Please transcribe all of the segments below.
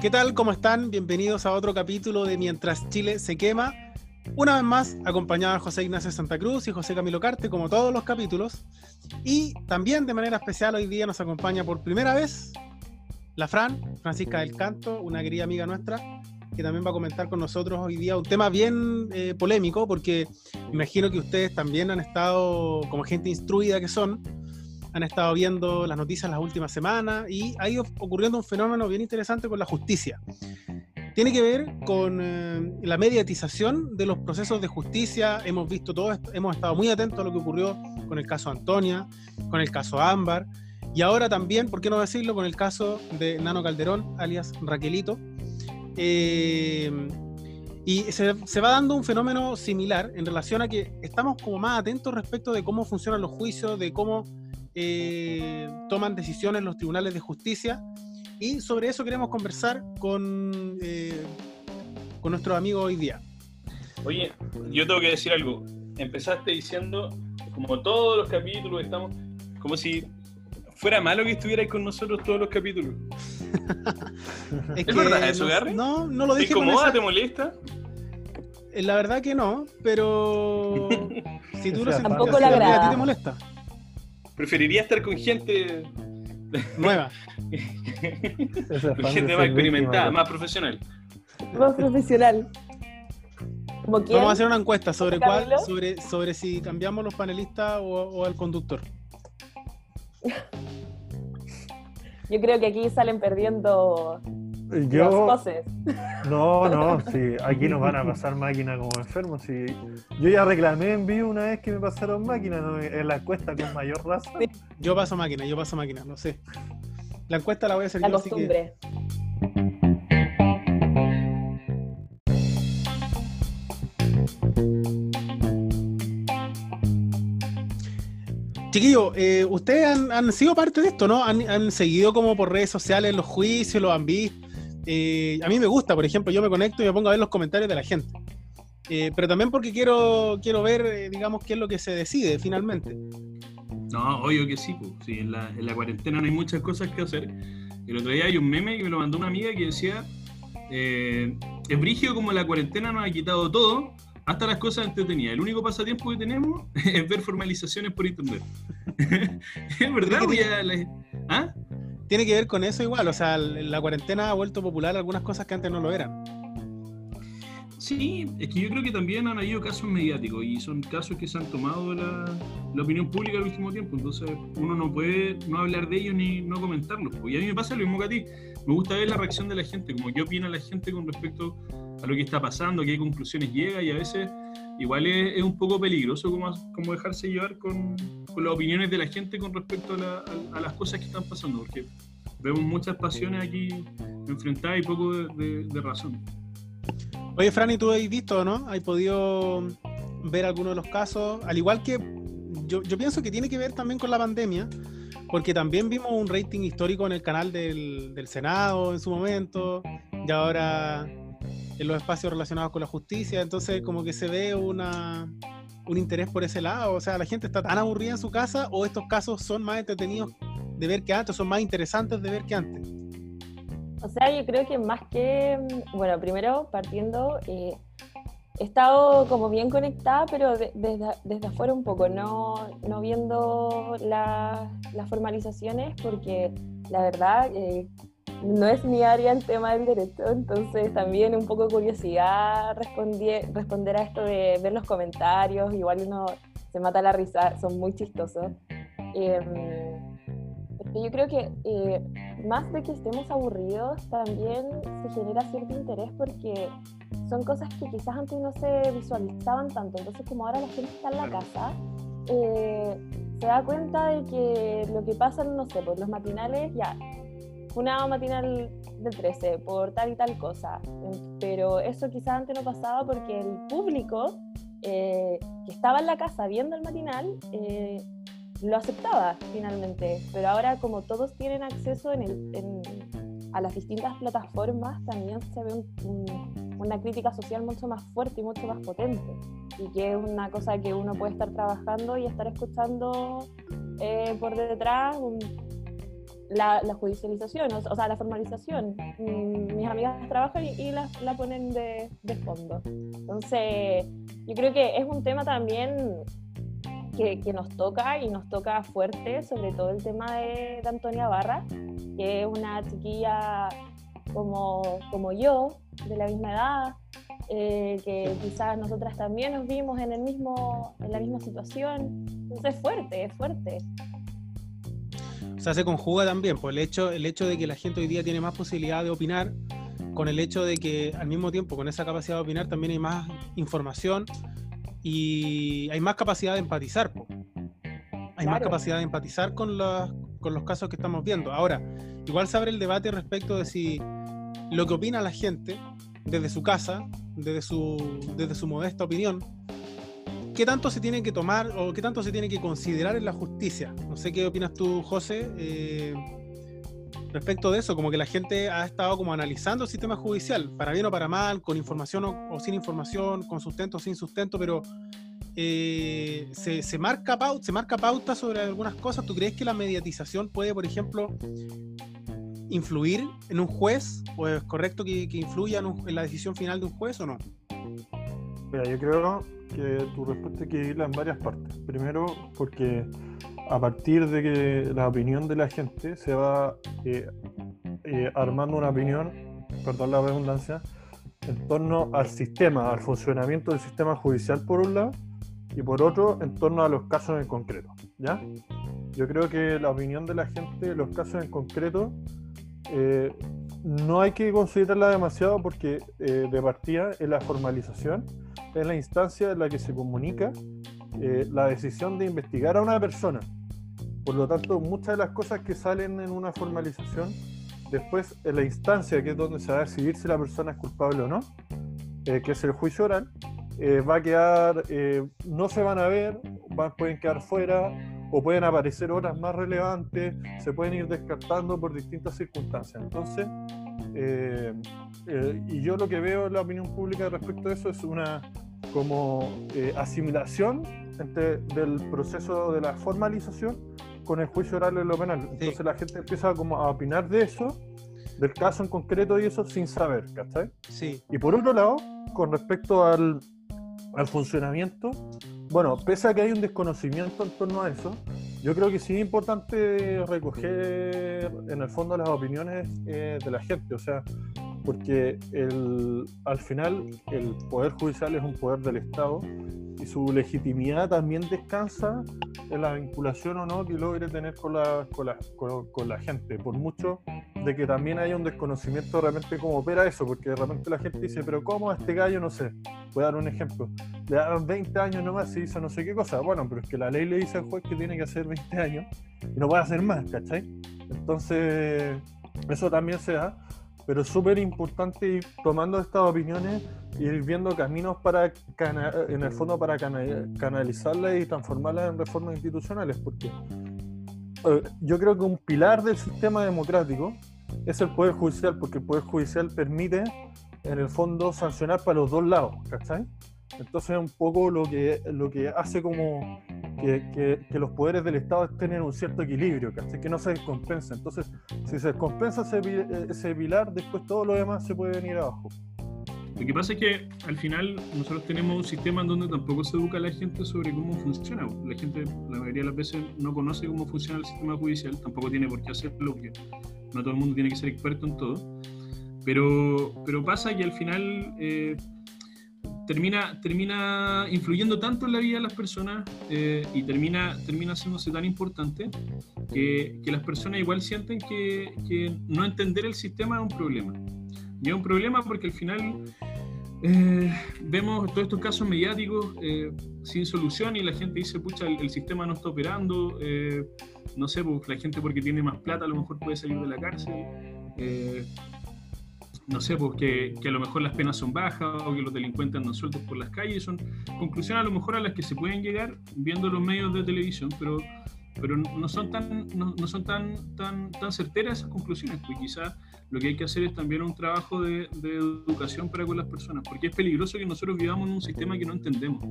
¿Qué tal? ¿Cómo están? Bienvenidos a otro capítulo de Mientras Chile se quema. Una vez más, acompañado de José Ignacio Santa Cruz y José Camilo Carte, como todos los capítulos. Y también de manera especial hoy día nos acompaña por primera vez la Fran, Francisca del Canto, una querida amiga nuestra, que también va a comentar con nosotros hoy día un tema bien eh, polémico, porque imagino que ustedes también han estado, como gente instruida que son, han estado viendo las noticias las últimas semanas y ha ido ocurriendo un fenómeno bien interesante con la justicia. Tiene que ver con eh, la mediatización de los procesos de justicia. Hemos visto todo hemos estado muy atentos a lo que ocurrió con el caso Antonia, con el caso Ámbar y ahora también, ¿por qué no decirlo?, con el caso de Nano Calderón, alias Raquelito. Eh, y se, se, va dando un fenómeno similar en relación a que estamos como más atentos respecto de cómo funcionan los juicios, de cómo eh, toman decisiones los tribunales de justicia y sobre eso queremos conversar con, eh, con nuestro amigo hoy día. Oye, yo tengo que decir algo. Empezaste diciendo, como todos los capítulos, estamos como si fuera malo que estuvierais con nosotros todos los capítulos. ¿Es, verdad eso, Gary? No, no lo dije. ¿Te incomoda? ¿Te molesta? Eh, la verdad que no, pero si tú lo tampoco la. ¿A ti te molesta? Preferiría estar con gente nueva. con gente más experimentada, más profesional. Más profesional. Vamos a hacer una encuesta sobre cuál, sobre, sobre si cambiamos los panelistas o, o al conductor. Yo creo que aquí salen perdiendo yo, los poses. No, no, sí, aquí nos van a pasar máquinas como enfermos. Sí. Yo ya reclamé en vivo una vez que me pasaron máquinas en la encuesta con mayor razón. Yo paso máquina, yo paso máquina, no sé. La encuesta la voy a hacer la yo. Costumbre. Chiquillos, eh, ustedes han, sido parte de esto, ¿no? Han, han, seguido como por redes sociales los juicios, los han visto. Eh, a mí me gusta, por ejemplo, yo me conecto y me pongo a ver los comentarios de la gente. Eh, pero también porque quiero, quiero ver, eh, digamos, qué es lo que se decide finalmente. No, obvio que sí, pues. sí en, la, en, la, cuarentena no hay muchas cosas que hacer. El otro día hay un meme que me lo mandó una amiga que decía, es brígido como la cuarentena nos ha quitado todo, hasta las cosas entretenidas. El único pasatiempo que tenemos es ver formalizaciones por internet. es verdad, ¿Ah? Tiene que ver con eso igual, o sea, la cuarentena ha vuelto popular algunas cosas que antes no lo eran. Sí, es que yo creo que también han habido casos mediáticos y son casos que se han tomado la, opinión pública al último tiempo, entonces uno no puede no hablar de ellos ni no comentarlos. Y a mí me pasa lo mismo que a ti, me gusta ver la reacción de la gente, como qué opina la gente con respecto a lo que está pasando, qué conclusiones llega y a veces igual es, un poco peligroso como, como dejarse llevar con, con, las opiniones de la gente con respecto a, las cosas que están pasando, porque vemos muchas pasiones aquí enfrentadas y poco de, de, razón. Oye, Franny, tú has visto, ¿no? ¿Has podido ver algunos de los casos? Al igual que yo, yo pienso que tiene que ver también con la pandemia, porque también vimos un rating histórico en el canal del, del Senado en su momento, y ahora en los espacios relacionados con la justicia, entonces como que se ve una, un interés por ese lado, o sea, la gente está tan aburrida en su casa o estos casos son más entretenidos de ver que antes, son más interesantes de ver que antes. O sea, yo creo que más que, bueno, primero partiendo, eh, he estado como bien conectada, pero desde, desde afuera un poco, no, no viendo las formalizaciones, porque la verdad, eh, no es mi área el tema del derecho, entonces también un poco curiosidad responder a esto de ver los comentarios, igual uno se mata la risa, son muy chistosos. Eh, yo creo que eh, más de que estemos aburridos, también se genera cierto interés porque son cosas que quizás antes no se visualizaban tanto, entonces como ahora la gente está en la casa, eh, se da cuenta de que lo que pasa, no sé, por los matinales ya una matinal del 13 por tal y tal cosa. Pero eso quizás antes no pasaba porque el público eh, que estaba en la casa viendo el matinal eh, lo aceptaba finalmente. Pero ahora como todos tienen acceso a las distintas plataformas, también se ve una crítica social mucho más fuerte y mucho más potente. Y que es una cosa que uno puede estar trabajando y estar escuchando eh, por detrás. La, la judicialización, o, sea, la formalización. Mm, mis amigas trabajan y, y la, la ponen de, de fondo. Entonces, yo creo que es un tema también que, que nos toca y nos toca fuerte, sobre todo el tema de, de Antonia Barra, que es una chiquilla como, como yo, de la misma edad, eh, que quizás nosotras también nos vimos en, el mismo, en la misma situación. Entonces es fuerte, es fuerte. Sea, se conjuga también, por el hecho, el hecho de que la gente hoy día tiene más posibilidad de opinar, con el hecho de que al mismo tiempo, con esa capacidad de opinar, también hay más información y hay más capacidad de empatizar. po. Hay más Claro. capacidad de empatizar con los, con los casos que estamos viendo. Ahora, igual se abre el debate respecto de si lo que opina la gente desde su casa, desde su, desde su modesta opinión, qué tanto se tiene que tomar o qué tanto se tiene que considerar en la justicia. No sé qué opinas tú, José, eh, respecto de eso, como que la gente ha estado como analizando el sistema judicial, para bien o para mal, con información o, sin información, con sustento o sin sustento, pero eh, se, marca pauta, sobre algunas cosas. ¿Tú crees que la mediatización puede, por ejemplo, influir en un juez? ¿O es correcto que, influya en, en la decisión final de un juez o no? Mira, yo creo que tu respuesta hay que dividirla en varias partes. Primero, porque a partir de que la opinión de la gente se va eh, eh, armando una opinión, perdón la redundancia, en torno al sistema, al funcionamiento del sistema judicial por un lado, y por otro, en torno a los casos en concreto. ¿ya? Yo creo que la opinión de la gente, los casos en concreto, eh, no hay que considerarla demasiado porque eh, de partida es la formalización, es la instancia en la que se comunica eh, la decisión de investigar a una persona. Por lo tanto, muchas de las cosas que salen en una formalización, después en la instancia que es donde se va a decidir si la persona es culpable o no, eh, que es el juicio oral, eh, va a quedar, eh, no se van a ver, van- pueden quedar fuera o pueden aparecer horas más relevantes, se pueden ir descartando por distintas circunstancias. Entonces, eh, eh, y yo lo que veo en la opinión pública respecto a eso es una como eh, asimilación entre, del proceso de la formalización con el juicio oral en lo penal. Entonces la gente empieza como a opinar de eso, del caso en concreto y eso sin saber, ¿cachai? Sí, Y por otro lado, con respecto al, al funcionamiento, bueno, pese a que hay un desconocimiento en torno a eso, yo creo que sí es importante recoger en el fondo las opiniones eh, de la gente, o sea, porque al final el poder judicial es un poder del Estado y su legitimidad también descansa en la vinculación o no que logre tener con la, gente, por mucho de que también haya un desconocimiento de cómo opera eso, porque de repente la gente dice, pero ¿cómo este gallo, no sé? Voy a dar un ejemplo, le dan 20 años nomás y hizo no sé qué cosa, bueno, pero es que la ley le dice al juez que tiene que hacer 20 años y no puede hacer más, ¿cachai? Entonces, eso también se da, pero es súper importante ir tomando estas opiniones ir viendo caminos para, en el fondo, para cana- canalizarlas y transformarlas en reformas institucionales, porque eh, yo creo que un pilar del sistema democrático es el Poder Judicial, porque el Poder Judicial permite, en el fondo, sancionar para los dos lados, ¿cachai? Entonces es un poco lo que, lo que hace como que, que- que los poderes del Estado estén en un cierto equilibrio, ¿cachai? Que no se descompensa. Entonces, si se descompensa ese, ese pilar, después todo lo demás se puede venir abajo. Lo que pasa es que al final nosotros tenemos un sistema en donde tampoco se educa a la gente sobre cómo funciona. La gente, la mayoría de las veces, no conoce cómo funciona el sistema judicial, tampoco tiene por qué hacerlo, porque no todo el mundo tiene que ser experto en todo. Pero, pero pasa que al final eh, termina, termina influyendo tanto en la vida de las personas eh, y termina, termina haciéndose tan importante que, que las personas igual sienten que, que no entender el sistema es un problema. Y es un problema porque al final eh, vemos todos estos casos mediáticos eh, sin solución y la gente dice, pucha, el, el sistema no está operando, eh, no sé, pues, la gente porque tiene más plata a lo mejor puede salir de la cárcel, eh, no sé, pues que, a lo mejor las penas son bajas o que los delincuentes andan sueltos por las calles, son conclusiones a lo mejor a las que se pueden llegar viendo los medios de televisión, pero pero no son tan no, son tan tan tan certeras esas conclusiones pues quizás lo que hay que hacer es también un trabajo de, educación para con las personas porque es peligroso que nosotros vivamos en un sistema que no entendemos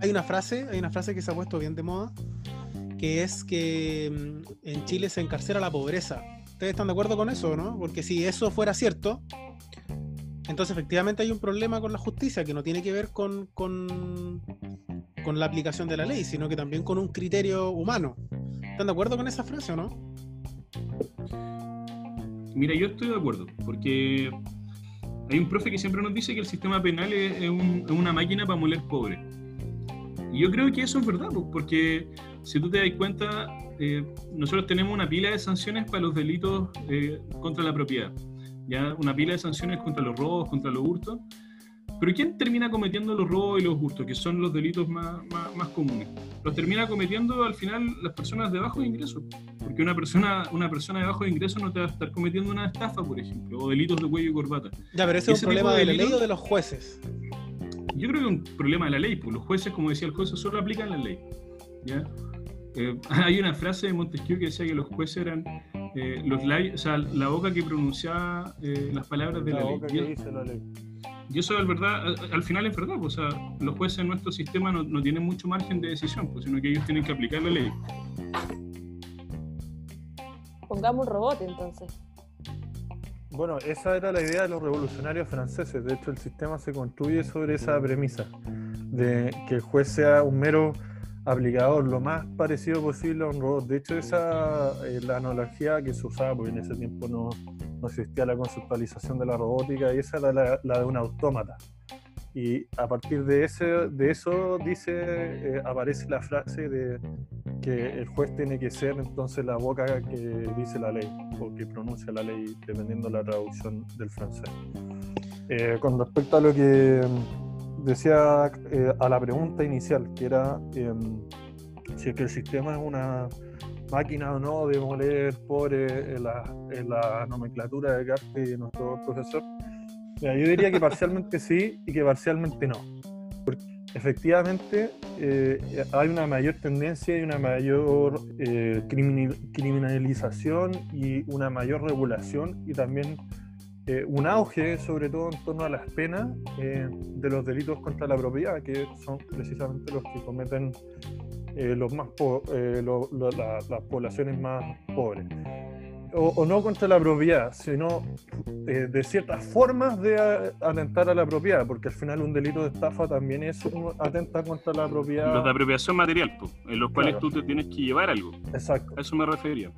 hay una frase, hay una frase que se ha puesto bien de moda, que que es que mm, en Chile se encarcela la pobreza. ¿Ustedes están de acuerdo con eso, no? Porque si eso fuera cierto, entonces efectivamente hay un problema con la justicia que no tiene que ver con, con, con la aplicación de la ley, sino que también con un criterio humano. ¿Están de acuerdo con esa frase o no? Mira, yo estoy de acuerdo, porque hay un profe que siempre nos dice que el sistema penal es, es un- es una máquina para moler pobre. Y yo creo que eso es verdad, porque si tú te das cuenta, eh, nosotros tenemos una pila de sanciones para los delitos eh, contra la propiedad. Ya una pila de sanciones contra los robos, contra los hurtos. Pero ¿quién termina cometiendo los robos y los hurtos, que son los delitos más, más, más comunes? Los termina cometiendo al final las personas de bajos ingresos. Porque una persona, una persona de bajos ingresos no te va a estar cometiendo una estafa, por ejemplo, o delitos de cuello y corbata. Ya, pero ese es Ese un tipo problema de de la ley o de los jueces. Yo creo que es un problema de la ley, porque los jueces, como decía el juez, solo aplican la ley. ¿ya? Eh, hay una frase de Montesquieu que decía que los jueces eran eh, los labios, o sea, la boca que pronunciaba eh, las palabras de la, La ley. boca Y, que dice la ley. y eso es verdad, al, al final es verdad, pues, o sea, los jueces en nuestro sistema no, no tienen mucho margen de decisión, pues, sino que ellos tienen que aplicar la ley. Pongamos un robot entonces. Bueno, esa era la idea de los revolucionarios franceses. De hecho, el sistema se construye sobre esa premisa de que el juez sea un mero aplicador, lo más parecido posible a un robot. De hecho, esa es la analogía que se usaba, porque en ese tiempo no, no existía la conceptualización de la robótica, y esa era la, la de un autómata. Y a partir de, ese, de eso dice, eh, aparece la frase de que el juez tiene que ser entonces la boca que dice la ley o que pronuncia la ley, dependiendo de la traducción del francés. Eh, con respecto a lo que decía eh, a la pregunta inicial, que era em, si es que el sistema es una máquina o no de moler pobre en la, en la nomenclatura de Carte y nuestro profesor, yo diría que parcialmente sí y que parcialmente no. Porque efectivamente eh, hay una mayor tendencia y una mayor eh, criminalización y una mayor regulación y también eh, un auge, sobre todo en torno a las penas eh, de los delitos contra la propiedad, que son precisamente los que cometen eh, los más eh, lo- lo- la- las poblaciones más pobres. O, o no contra la propiedad, sino eh, de ciertas formas de a- atentar a la propiedad, porque al final un delito de estafa también es un atenta contra la propiedad. Los de apropiación material, en los cuales Claro. tú te tienes que llevar algo. Exacto. A eso me refería.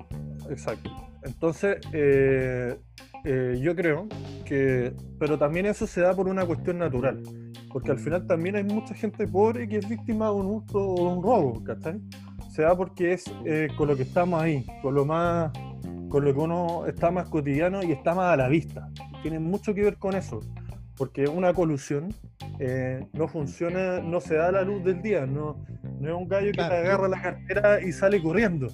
Exacto. Entonces, eh, eh, yo creo que, pero también eso se da por una cuestión natural, porque al final también hay mucha gente pobre que es víctima de un hurto o de un robo, ¿cachai? Se da porque es eh, con lo que estamos ahí, con lo más, con lo que uno está más cotidiano y está más a la vista. Tiene mucho que ver con eso, porque una colusión eh, no funciona, no se da a la luz del día, no, no es un gallo que Claro. te agarra la cartera y sale corriendo,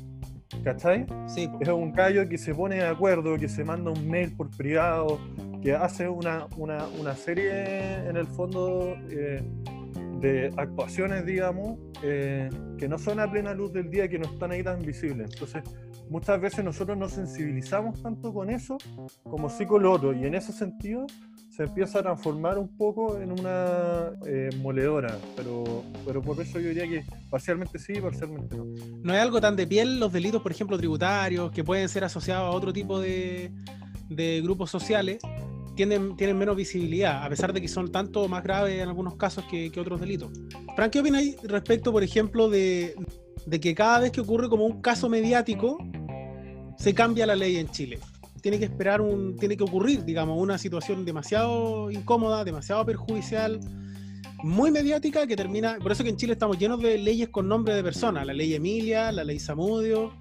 ¿cachai? Sí, es un gallo que se pone de acuerdo, que se manda un mail por privado, que hace una, una, una serie en el fondo eh, de actuaciones, digamos, eh, que no son a plena luz del día, que no están ahí tan visibles. Entonces, muchas veces nosotros nos sensibilizamos tanto con eso como sí con lo otro, y en ese sentido se empieza a transformar un poco en una eh, moledora, pero, pero por eso yo diría que parcialmente sí, parcialmente no. no hay algo tan de piel los delitos, por ejemplo, tributarios, que pueden ser asociados a otro tipo de, de grupos sociales, tienen, tienen menos visibilidad, a pesar de que son tanto más graves en algunos casos que, otros delitos. Fran, ¿qué opináis respecto, por ejemplo, de, de que cada vez que ocurre como un caso mediático, se cambia la ley en Chile? Tiene que esperar un, tiene que ocurrir, digamos, una situación demasiado incómoda, demasiado perjudicial, muy mediática que termina. Por eso que en Chile estamos llenos de leyes con nombre de personas. La ley Emilia, la ley Samudio.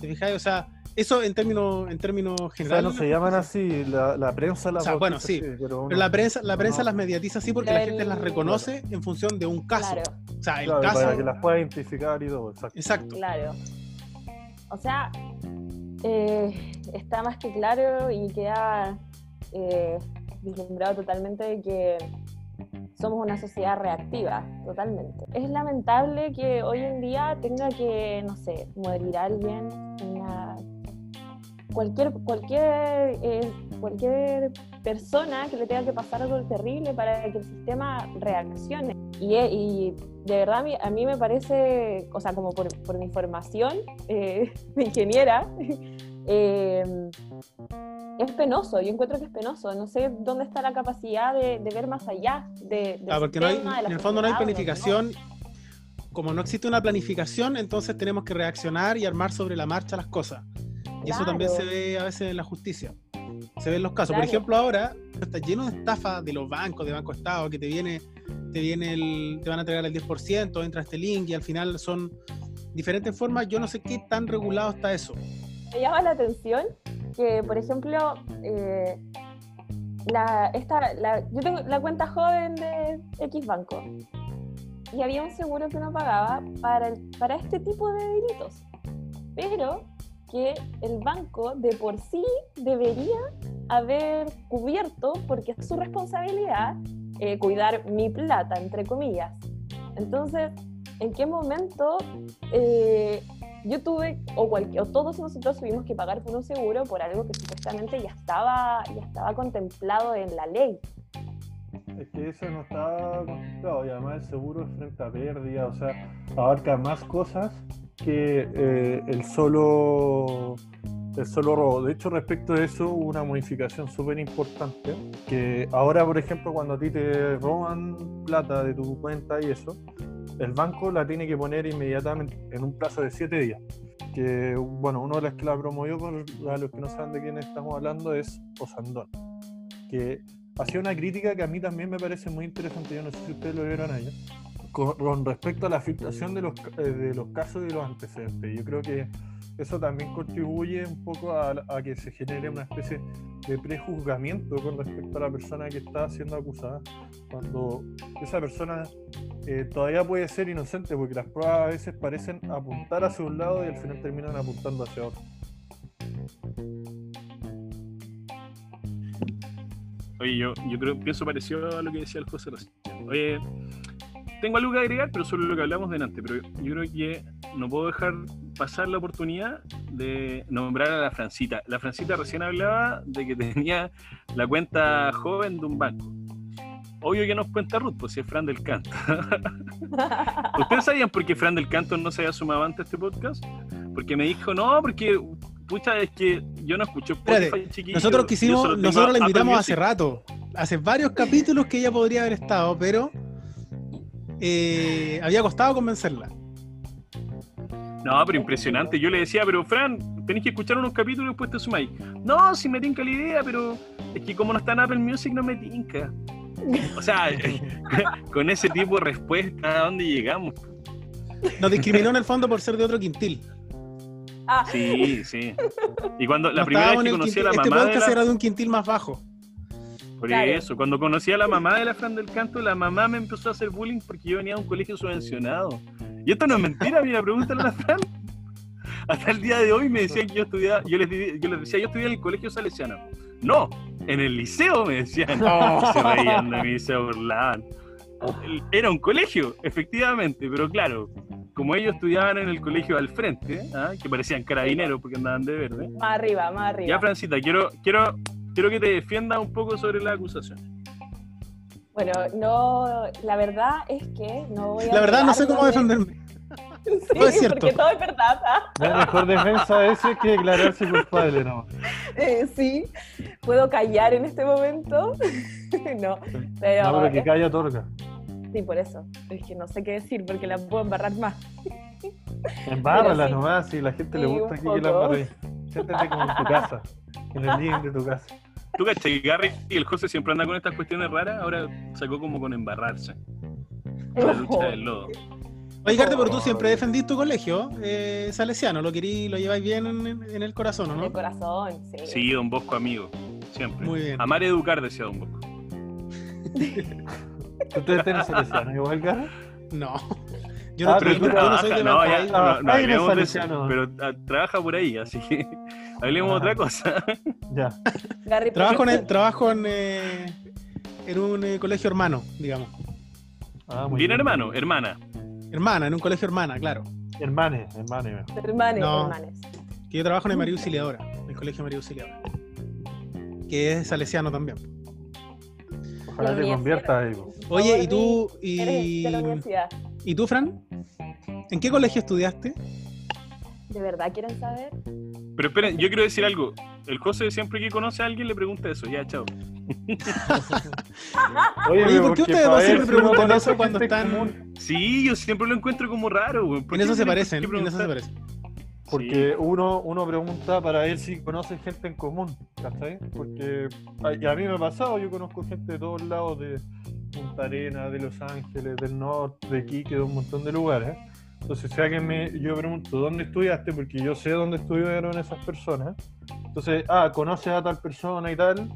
¿Te fijáis? O sea, eso en términos, en términos O sea, generales. no se llaman así, la, la prensa las O sea, bueno, sí, así, pero, la prensa, la prensa no. las mediatiza así porque la gente las reconoce en función de un caso. Claro, O sea, el claro, caso. para que las pueda identificar y todo, exacto. Exacto. claro. O sea, eh, está más que claro y queda eh, vislumbrado totalmente de que somos una sociedad reactiva, totalmente. Es lamentable que hoy en día tenga que, no sé, morir alguien, una cualquier, cualquier, eh, cualquier persona que le tenga que pasar algo terrible para que el sistema reaccione. Y, eh, y de verdad a mí, a mí, me parece, o sea, como por, por mi formación eh, de ingeniera, eh, es penoso, yo encuentro que es penoso, no sé dónde está la capacidad de, de ver más allá. De, ah, porque no hay, en el fondo no hay planificación. Como no existe una planificación, entonces tenemos que reaccionar y armar sobre la marcha las cosas. Y eso también se ve a veces en la justicia. Se ven los casos. Claro. Por ejemplo, ahora está lleno de estafas de los bancos, de Banco Estado, que te viene, te viene el, te van a entregar el 10%, entra este link y al final son diferentes formas. Yo no sé qué tan regulado está eso. Me llama la atención que, por ejemplo, eh, la, esta, la, yo tengo la cuenta joven de X Banco y había un seguro que uno pagaba para, el, para este tipo de delitos. Pero que el banco de por sí debería haber cubierto, porque es su responsabilidad, eh, cuidar mi plata, entre comillas. Entonces, ¿en qué momento eh, yo tuve, o, o, todos nosotros tuvimos que pagar por un seguro por algo que supuestamente ya estaba, ya estaba contemplado en la ley? Es que eso no está contemplado y además el seguro es frente a pérdida, o sea, abarca más cosas que eh, el solo el solo robo. De hecho, respecto a eso, hubo una modificación súper importante, que ahora, por ejemplo, cuando a ti te roban plata de tu cuenta y eso, el banco la tiene que poner inmediatamente en un plazo de 7 días. Que, bueno, uno de los que la promovió, para los que no saben de quién estamos hablando, es Osandón, que hacía una crítica que a mí también me parece muy interesante, yo no sé si ustedes lo vieron allá, con, respecto a la filtración de los, eh, de los casos y los antecedentes. Yo creo que eso también contribuye un poco a, a, que se genere una especie de prejuzgamiento con respecto a la persona que está siendo acusada, cuando esa persona eh, todavía puede ser inocente, porque las pruebas a veces parecen apuntar hacia un lado y al final terminan apuntando hacia otro. Oye, yo, yo creo, pienso parecido a lo que decía el José. Oye, tengo algo que agregar, pero sobre lo que hablamos delante, pero yo creo que no puedo dejar pasar la oportunidad de nombrar a la Francita. La Francita recién hablaba de que tenía la cuenta joven de un banco. Obvio que nos cuenta Ruth, pues si es Fran del Canto. ¿Ustedes sabían por qué Fran del Canto no se había sumado antes a este podcast? Porque me dijo, no, porque pucha, es que yo no escucho Spotify, chiquillo. Nosotros quisimos, nosotros la invitamos hace rato, hace varios capítulos que ella podría haber estado, pero eh, había costado convencerla. No, pero impresionante. Yo le decía, pero Fran, tenés que escuchar unos capítulos y después te sumáis. No, si me tinca la idea, pero es que como no está en Apple Music, no me tinca. O sea, con ese tipo de respuesta, ¿a dónde llegamos? Nos discriminó en el fondo por ser de otro quintil. Ah. Sí, sí. Y cuando la primera vez que conocí quintil, a la este mamá. podcast de la... era de un quintil más bajo. Por Claro. eso, cuando conocí a la mamá de la Fran del Canto, la mamá me empezó a hacer bullying porque yo venía de un colegio subvencionado. Y esto no es mentira, mira, pregúntale a la Fran. Hasta el día de hoy me decían que yo estudiaba, yo les, yo les decía, yo estudié en el colegio salesiano. No, en el liceo me decían. Se reían de mí, se burlaban. Era un colegio, efectivamente, pero claro, como ellos estudiaban en el colegio al frente, ¿ah? que parecían carabineros porque andaban de verde. Más arriba, más arriba. Ya, Francita, quiero, quiero, quiero que te defiendas un poco sobre la acusación. Bueno, no, la verdad es que no voy a La verdad, no sé cómo defenderme. Sí, es cierto. porque todo es verdad. ¿ah? La mejor defensa es que declararse culpable, no. Eh, sí, puedo callar en este momento. no, pero, No, pero que calla otorga. sí, por eso. Es que no sé qué decir porque la puedo embarrar más. Embárrala sí. nomás, si la gente le gusta que la poco. embarre. Siéntete como en tu casa, en el living de tu casa. ¿Tú cachai? Gary y el José siempre anda con estas cuestiones raras, ahora sacó como con embarrarse. La lucha del lodo. Oye, Carte, pero tú siempre defendís tu colegio eh, salesiano, lo querí, lo lleváis bien en, en el corazón, ¿o El ¿no? corazón, sí. Sí, Don Bosco amigo, siempre. Muy bien. Amar educar, decía Don Bosco. ¿Ustedes tienen salesiano igual, Gara? No. Yo no, Ah, pero yo no soy de no, ya. Ah, no, no hablemos de eso, salesiano. pero ah, trabaja por ahí, así que hablemos de Ah. otra cosa. Ya. Trabajo en, el- trabajo en, eh, en un eh, colegio hermano, digamos. Ah, muy Bien, hermano, hermana. Hermana, en un colegio hermana, claro. Hermane, hermane. hermanes, No. hermanes. Que yo trabajo en el María Auxiliadora, el Colegio María Auxiliadora, que es salesiano también. Ojalá te conviertas. Oye, ¿y tú, Eres y, de la universidad. ¿Y tú, Fran? ¿En qué colegio estudiaste? ¿De verdad quieren saber? Pero esperen, yo quiero decir algo. El José siempre que conoce a alguien le pregunta eso. Ya, chao. Oye, ¿por qué ustedes dos siempre preguntan eso cuando están- común. Sí, yo siempre lo encuentro como raro, güey. ¿Por En eso se parecen, en eso se parecen. Porque uno, uno pregunta para ver si conoce gente en común, ¿cachai? Porque a, y a mí me ha pasado, yo conozco gente de todos lados, de Punta Arenas, de Los Ángeles, del norte, de Quique, de un montón de lugares. Entonces, si alguien me, yo pregunto, ¿dónde estudiaste? Porque yo sé dónde estudiaron esas personas. Entonces, ah, ¿conoces a tal persona y tal?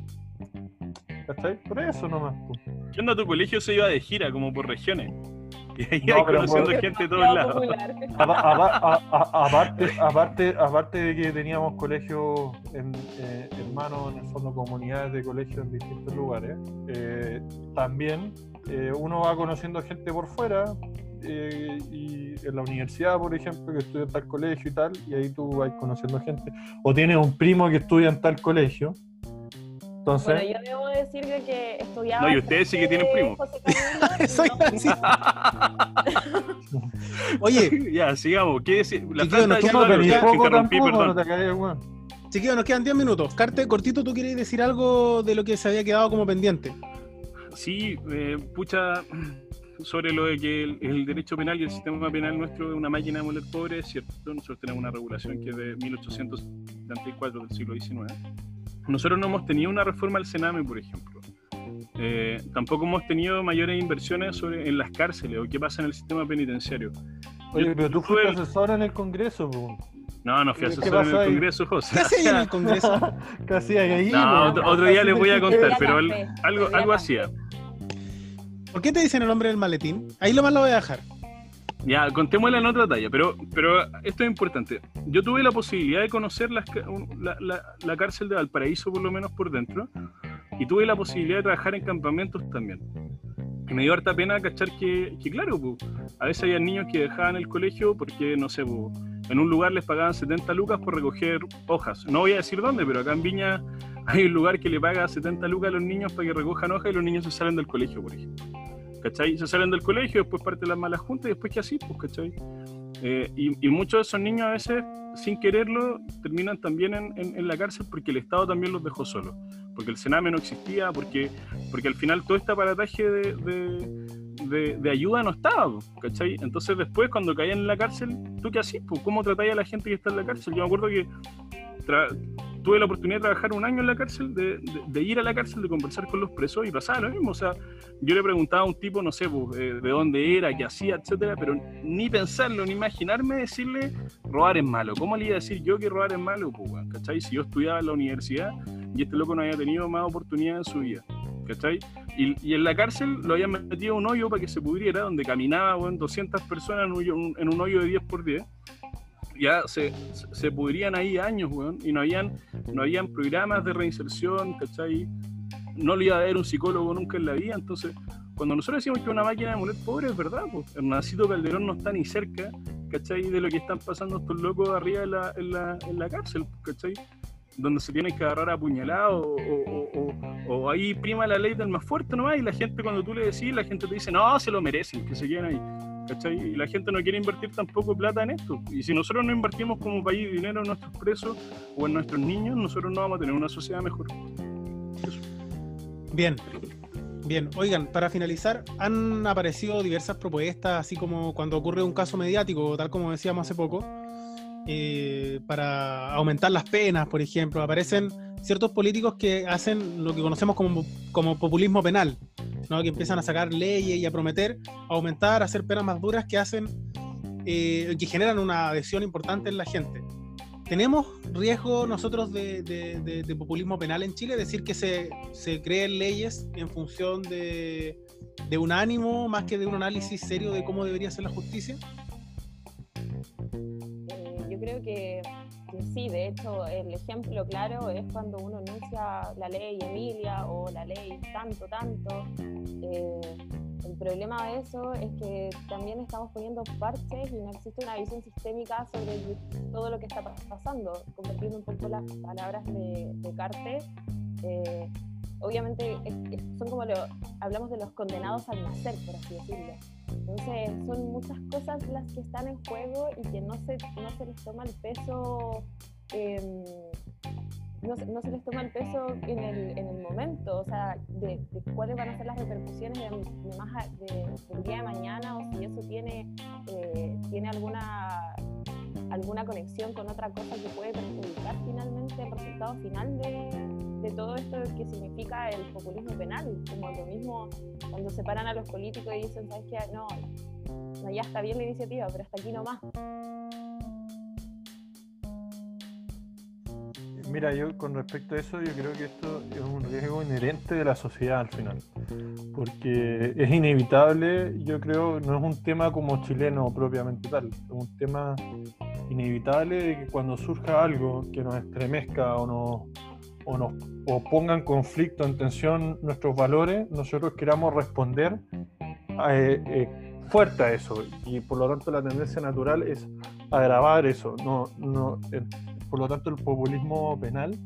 ¿Cachai? Por eso nomás. po. ¿Qué onda tu colegio se iba de gira, como por regiones? Y ahí No, hay pero conociendo por- gente de todos lados. aparte, aparte, aparte de que teníamos colegios en, eh, hermanos, en el fondo comunidades de colegios en distintos lugares, eh, también eh, uno va conociendo gente por fuera eh, y en la universidad, por ejemplo, que estudia en tal colegio y tal, y ahí tú vas conociendo gente. O tienes un primo que estudia en tal colegio. Entonces, Bueno, yo debo decir de que estudiaba. No, y ustedes sí que tienen frente primo. José Camilo, y Soy no- así. Oye, ya, sigamos. ¿Qué decir? La Chiquillos, nos no quedan 10 minutos. Carte, cortito, ¿tú querías decir algo de lo que se había quedado como pendiente? Sí, eh, pucha, sobre lo de que el, el derecho penal y el sistema penal nuestro es una máquina de moler pobre, es cierto. Nosotros tenemos una regulación que es de 1874 del siglo XIX. Nosotros no hemos tenido una reforma al Sename, por ejemplo. Eh, tampoco hemos tenido mayores inversiones sobre, en las cárceles o qué pasa en el sistema penitenciario. Oye, Yo- pero tú fuiste el- asesor en el Congreso, po. No, no fui ¿Qué asesor en el ahí? Congreso, José. ¿Qué hacía ahí en el Congreso? Casi ahí. No, otro, otro día les voy a contar, pero algo, algo hacía. ¿Por qué te dicen el nombre del maletín? Ahí lo más lo voy a dejar. Ya, contémosla en otra talla, pero, pero esto es importante. Yo tuve la posibilidad de conocer la, la- la cárcel de Valparaíso, por lo menos por dentro, y tuve la posibilidad de trabajar en campamentos también. Y me dio harta pena cachar que, que claro, pu, a veces había niños que dejaban el colegio porque, no sé, pu, en un lugar les pagaban 70 lucas por recoger hojas. No voy a decir dónde, pero acá en Viña hay un lugar que le paga 70 lucas a los niños para que recojan hojas y los niños se salen del colegio, por ejemplo. ¿Cachai? Se salen del colegio, después parten las malas juntas y después que así, pues, ¿cachai? Eh, y, y muchos de esos niños a veces, sin quererlo, terminan también en, la cárcel porque el Estado también los dejó solos. Porque el Sename no existía, porque, porque al final todo este aparataje de, de, de- de ayuda no estaba, po, ¿cachai? Entonces después cuando caían en la cárcel, ¿tú qué hacís? po? ¿Cómo tratáis a la gente que está en la cárcel? Yo me acuerdo que tuve la oportunidad de trabajar un año en la cárcel, de, de- de ir a la cárcel, de conversar con los presos y pasaba lo mismo. O sea, yo le preguntaba a un tipo, no sé, pues, eh, de dónde era, qué hacía, etcétera, pero ni pensarlo, ni imaginarme decirle robar es malo. ¿Cómo le iba a decir yo que robar es malo? Pues, ¿cachai? Si yo estudiaba en la universidad y este loco no había tenido más oportunidad en su vida, ¿cachai? Y, y en la cárcel lo habían metido a un hoyo para que se pudriera, donde caminaba, weón, 200 personas en un, en un hoyo de 10 por 10 ya se, se, pudrían ahí años, weón, y no habían, no habían programas de reinserción, ¿cachai? No le iba a haber un psicólogo nunca en la vida, entonces, cuando nosotros decimos que una máquina de moler pobre, es verdad, pues, Hernacito Calderón no está ni cerca, ¿cachai? De lo que están pasando estos locos arriba en la, en la, en la cárcel, ¿cachai? Donde se tienen que agarrar a puñalados o, o, o- o ahí prima la ley del más fuerte nomás y la gente cuando tú le decís, la gente te dice, no, se lo merecen, que se queden ahí. ¿Cachai? Y la gente no quiere invertir tampoco plata en esto. Y si nosotros no invertimos como país dinero en nuestros presos o en nuestros niños, nosotros no vamos a tener una sociedad mejor. Bien, bien. Oigan, para finalizar, han aparecido diversas propuestas, así como cuando ocurre un caso mediático, tal como decíamos hace poco, eh, para aumentar las penas, por ejemplo. Aparecen ciertos políticos que hacen lo que conocemos como, como populismo penal, ¿no? que empiezan a sacar leyes y a prometer aumentar, hacer penas más duras que hacen, eh, que generan una adhesión importante en la gente. ¿Tenemos riesgo nosotros de, de- de- de populismo penal en Chile? Decir que se, se creen leyes en función de, un ánimo más que de un análisis serio de cómo debería ser la justicia. Eh, yo creo que, que sí, de hecho, el ejemplo claro es cuando uno anuncia la ley Emilia o la ley tanto, tanto. eh, el problema de eso es que también estamos poniendo parches y no existe una visión sistémica sobre todo lo que está pasando, convirtiendo un poco las palabras de, de Carte. Eh, obviamente son como lo, hablamos de los condenados al nacer, por así decirlo. Entonces son muchas cosas las que están en juego y que no se, no se les toma el peso eh, no, no, se les toma el peso en el, en el momento, o sea, de, cuáles van a ser las repercusiones de, más del día de mañana o si eso tiene, eh, tiene alguna, alguna conexión con otra cosa que puede perjudicar finalmente el resultado final de, de todo esto que significa el populismo penal, como lo mismo cuando separan a los políticos y dicen, ¿sabes qué? No, no está bien la iniciativa, pero hasta aquí nomás. Mira, yo con respecto a eso, yo creo que esto es un riesgo inherente de la sociedad al final, porque es inevitable, yo creo, no es un tema como chileno propiamente tal, es un tema inevitable de que cuando surja algo que nos estremezca o nos, o nos o ponga en conflicto, en tensión nuestros valores, nosotros queramos responder eh, eh, fuerte a eso, y por lo tanto la tendencia natural es agravar eso, no, no por lo tanto, el populismo penal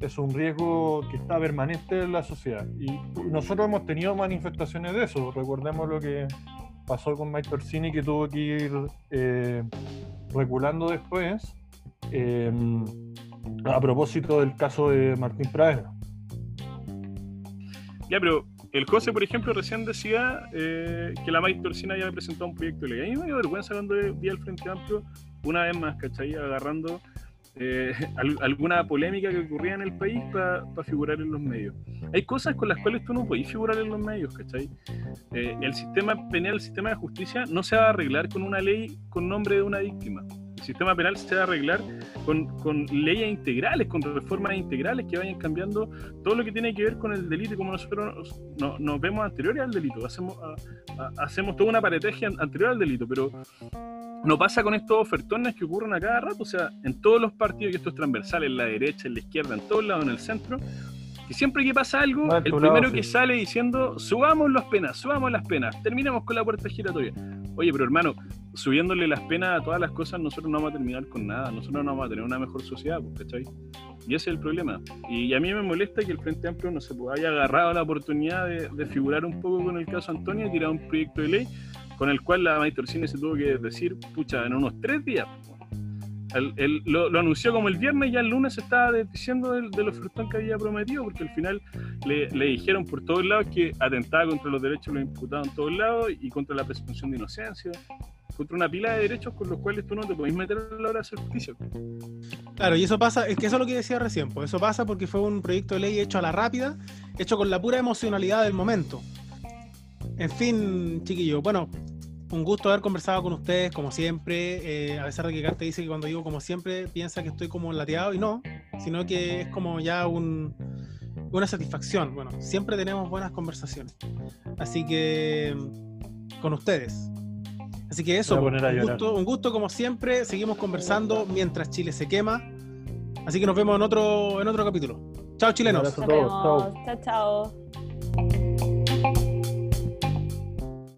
es un riesgo que está permanente en la sociedad. Y nosotros hemos tenido manifestaciones de eso. Recordemos lo que pasó con Mike Torsini, que tuvo que ir eh, reculando después, eh, a propósito del caso de Martín Pradera. Ya, pero el José, por ejemplo, recién decía eh, que la Mike Torsini había presentado un proyecto de ley. A mí me dio vergüenza cuando vi al Frente Amplio, una vez más, ¿cachai? Agarrando eh, alguna polémica que ocurría en el país para figurar en los medios. Hay cosas con las cuales tú no podés figurar en los medios, ¿cachai? Eh, el sistema penal, el sistema de justicia no se va a arreglar con una ley con nombre de una víctima. El sistema penal se va a arreglar con, con leyes integrales, con reformas integrales que vayan cambiando todo lo que tiene que ver con el delito, como nosotros nos, nos vemos anteriores al delito. Hacemos, hacemos toda una pareteje anterior al delito, pero no pasa con estos ofertones que ocurren a cada rato, o sea, en todos los partidos, y esto es transversal, en la derecha, en la izquierda, en todos lados, en el centro, que siempre que pasa algo, el primero que sale diciendo, subamos las penas, subamos las penas, terminemos con la puerta giratoria. Oye, pero hermano, subiéndole las penas a todas las cosas, nosotros no vamos a terminar con nada, nosotros no vamos a tener una mejor sociedad, pues, ¿cachai? Y ese es el problema. Y a mí me molesta que el Frente Amplio no se haya agarrado la oportunidad de, de figurar un poco con el caso Antonio y tirar un proyecto de ley con el cual la Cine se tuvo que decir, pucha, en unos tres días. Lo, anunció como el viernes y ya el lunes estaba diciendo de, de los que había prometido, porque al final le, dijeron por todos lados que atentaba contra los derechos de los imputados en todos lados y contra la presunción de inocencia, contra una pila de derechos con los cuales tú no te podés meter a la hora de hacer justicia. Claro, y eso pasa, es que eso es lo que decía recién, pues eso pasa porque fue un proyecto de ley hecho a la rápida, hecho con la pura emocionalidad del momento. En fin, chiquillo, bueno, un gusto haber conversado con ustedes, como siempre. Eh, a pesar de que Carte dice que cuando digo como siempre, piensa que estoy como lateado, y no, sino que es como ya un, una satisfacción. Bueno, siempre tenemos buenas conversaciones. Así que, con ustedes. Así que eso, un gusto, un gusto como siempre. Seguimos conversando mientras Chile se quema. Así que nos vemos en otro, en otro capítulo. Chao, chilenos. Chao, chao.